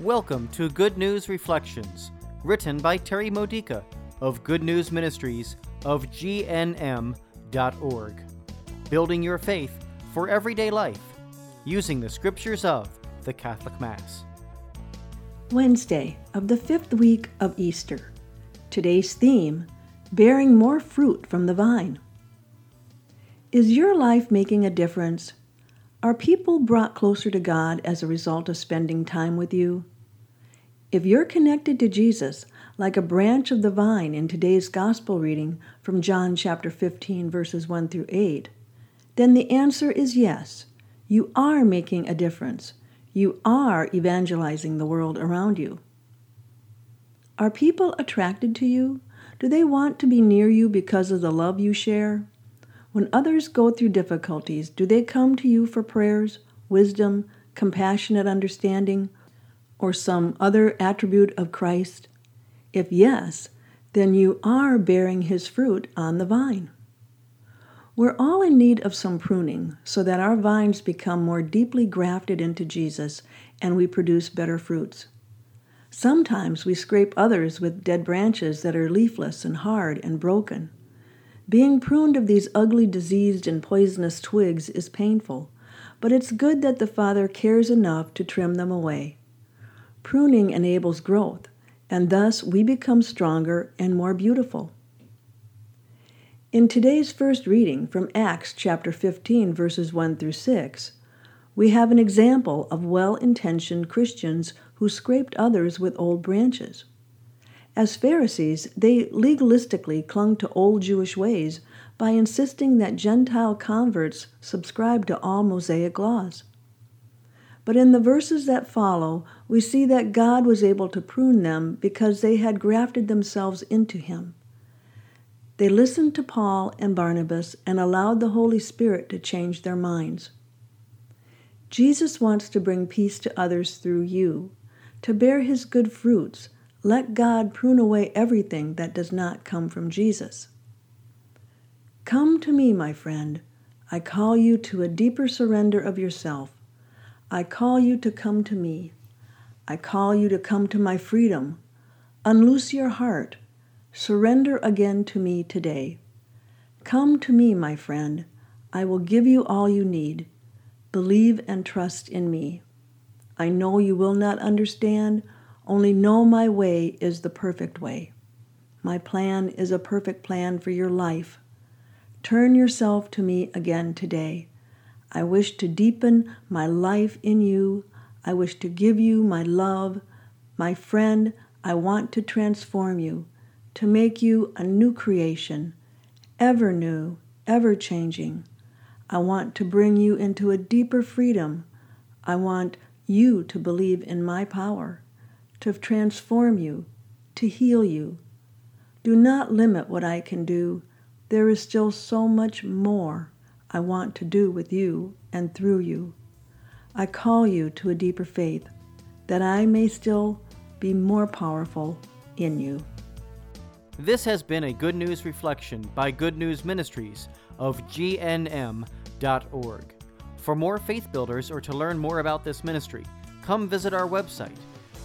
Welcome to Good News Reflections, written by Terry Modica of Good News Ministries of GNM.org. Building your faith for everyday life using the scriptures of the Catholic Mass. Wednesday of the fifth week of Easter. Today's theme Bearing More Fruit from the Vine. Is your life making a difference? Are people brought closer to God as a result of spending time with you? If you're connected to Jesus like a branch of the vine in today's gospel reading from John chapter 15 verses 1 through 8, then the answer is yes. You are making a difference. You are evangelizing the world around you. Are people attracted to you? Do they want to be near you because of the love you share? When others go through difficulties, do they come to you for prayers, wisdom, compassionate understanding, or some other attribute of Christ? If yes, then you are bearing his fruit on the vine. We're all in need of some pruning so that our vines become more deeply grafted into Jesus and we produce better fruits. Sometimes we scrape others with dead branches that are leafless and hard and broken. Being pruned of these ugly, diseased, and poisonous twigs is painful, but it's good that the Father cares enough to trim them away. Pruning enables growth, and thus we become stronger and more beautiful. In today's first reading from Acts chapter 15, verses 1 through 6, we have an example of well intentioned Christians who scraped others with old branches. As Pharisees, they legalistically clung to old Jewish ways by insisting that Gentile converts subscribe to all Mosaic laws. But in the verses that follow, we see that God was able to prune them because they had grafted themselves into Him. They listened to Paul and Barnabas and allowed the Holy Spirit to change their minds. Jesus wants to bring peace to others through you. To bear his good fruits, let God prune away everything that does not come from Jesus. Come to me, my friend. I call you to a deeper surrender of yourself. I call you to come to me. I call you to come to my freedom. Unloose your heart. Surrender again to me today. Come to me, my friend. I will give you all you need. Believe and trust in me. I know you will not understand, only know my way is the perfect way. My plan is a perfect plan for your life. Turn yourself to me again today. I wish to deepen my life in you. I wish to give you my love. My friend, I want to transform you to make you a new creation, ever new, ever changing. I want to bring you into a deeper freedom. I want you to believe in my power, to transform you, to heal you. Do not limit what I can do. There is still so much more I want to do with you and through you. I call you to a deeper faith that I may still be more powerful in you. This has been a Good News Reflection by Good News Ministries of GNM.org. For more faith builders or to learn more about this ministry, come visit our website.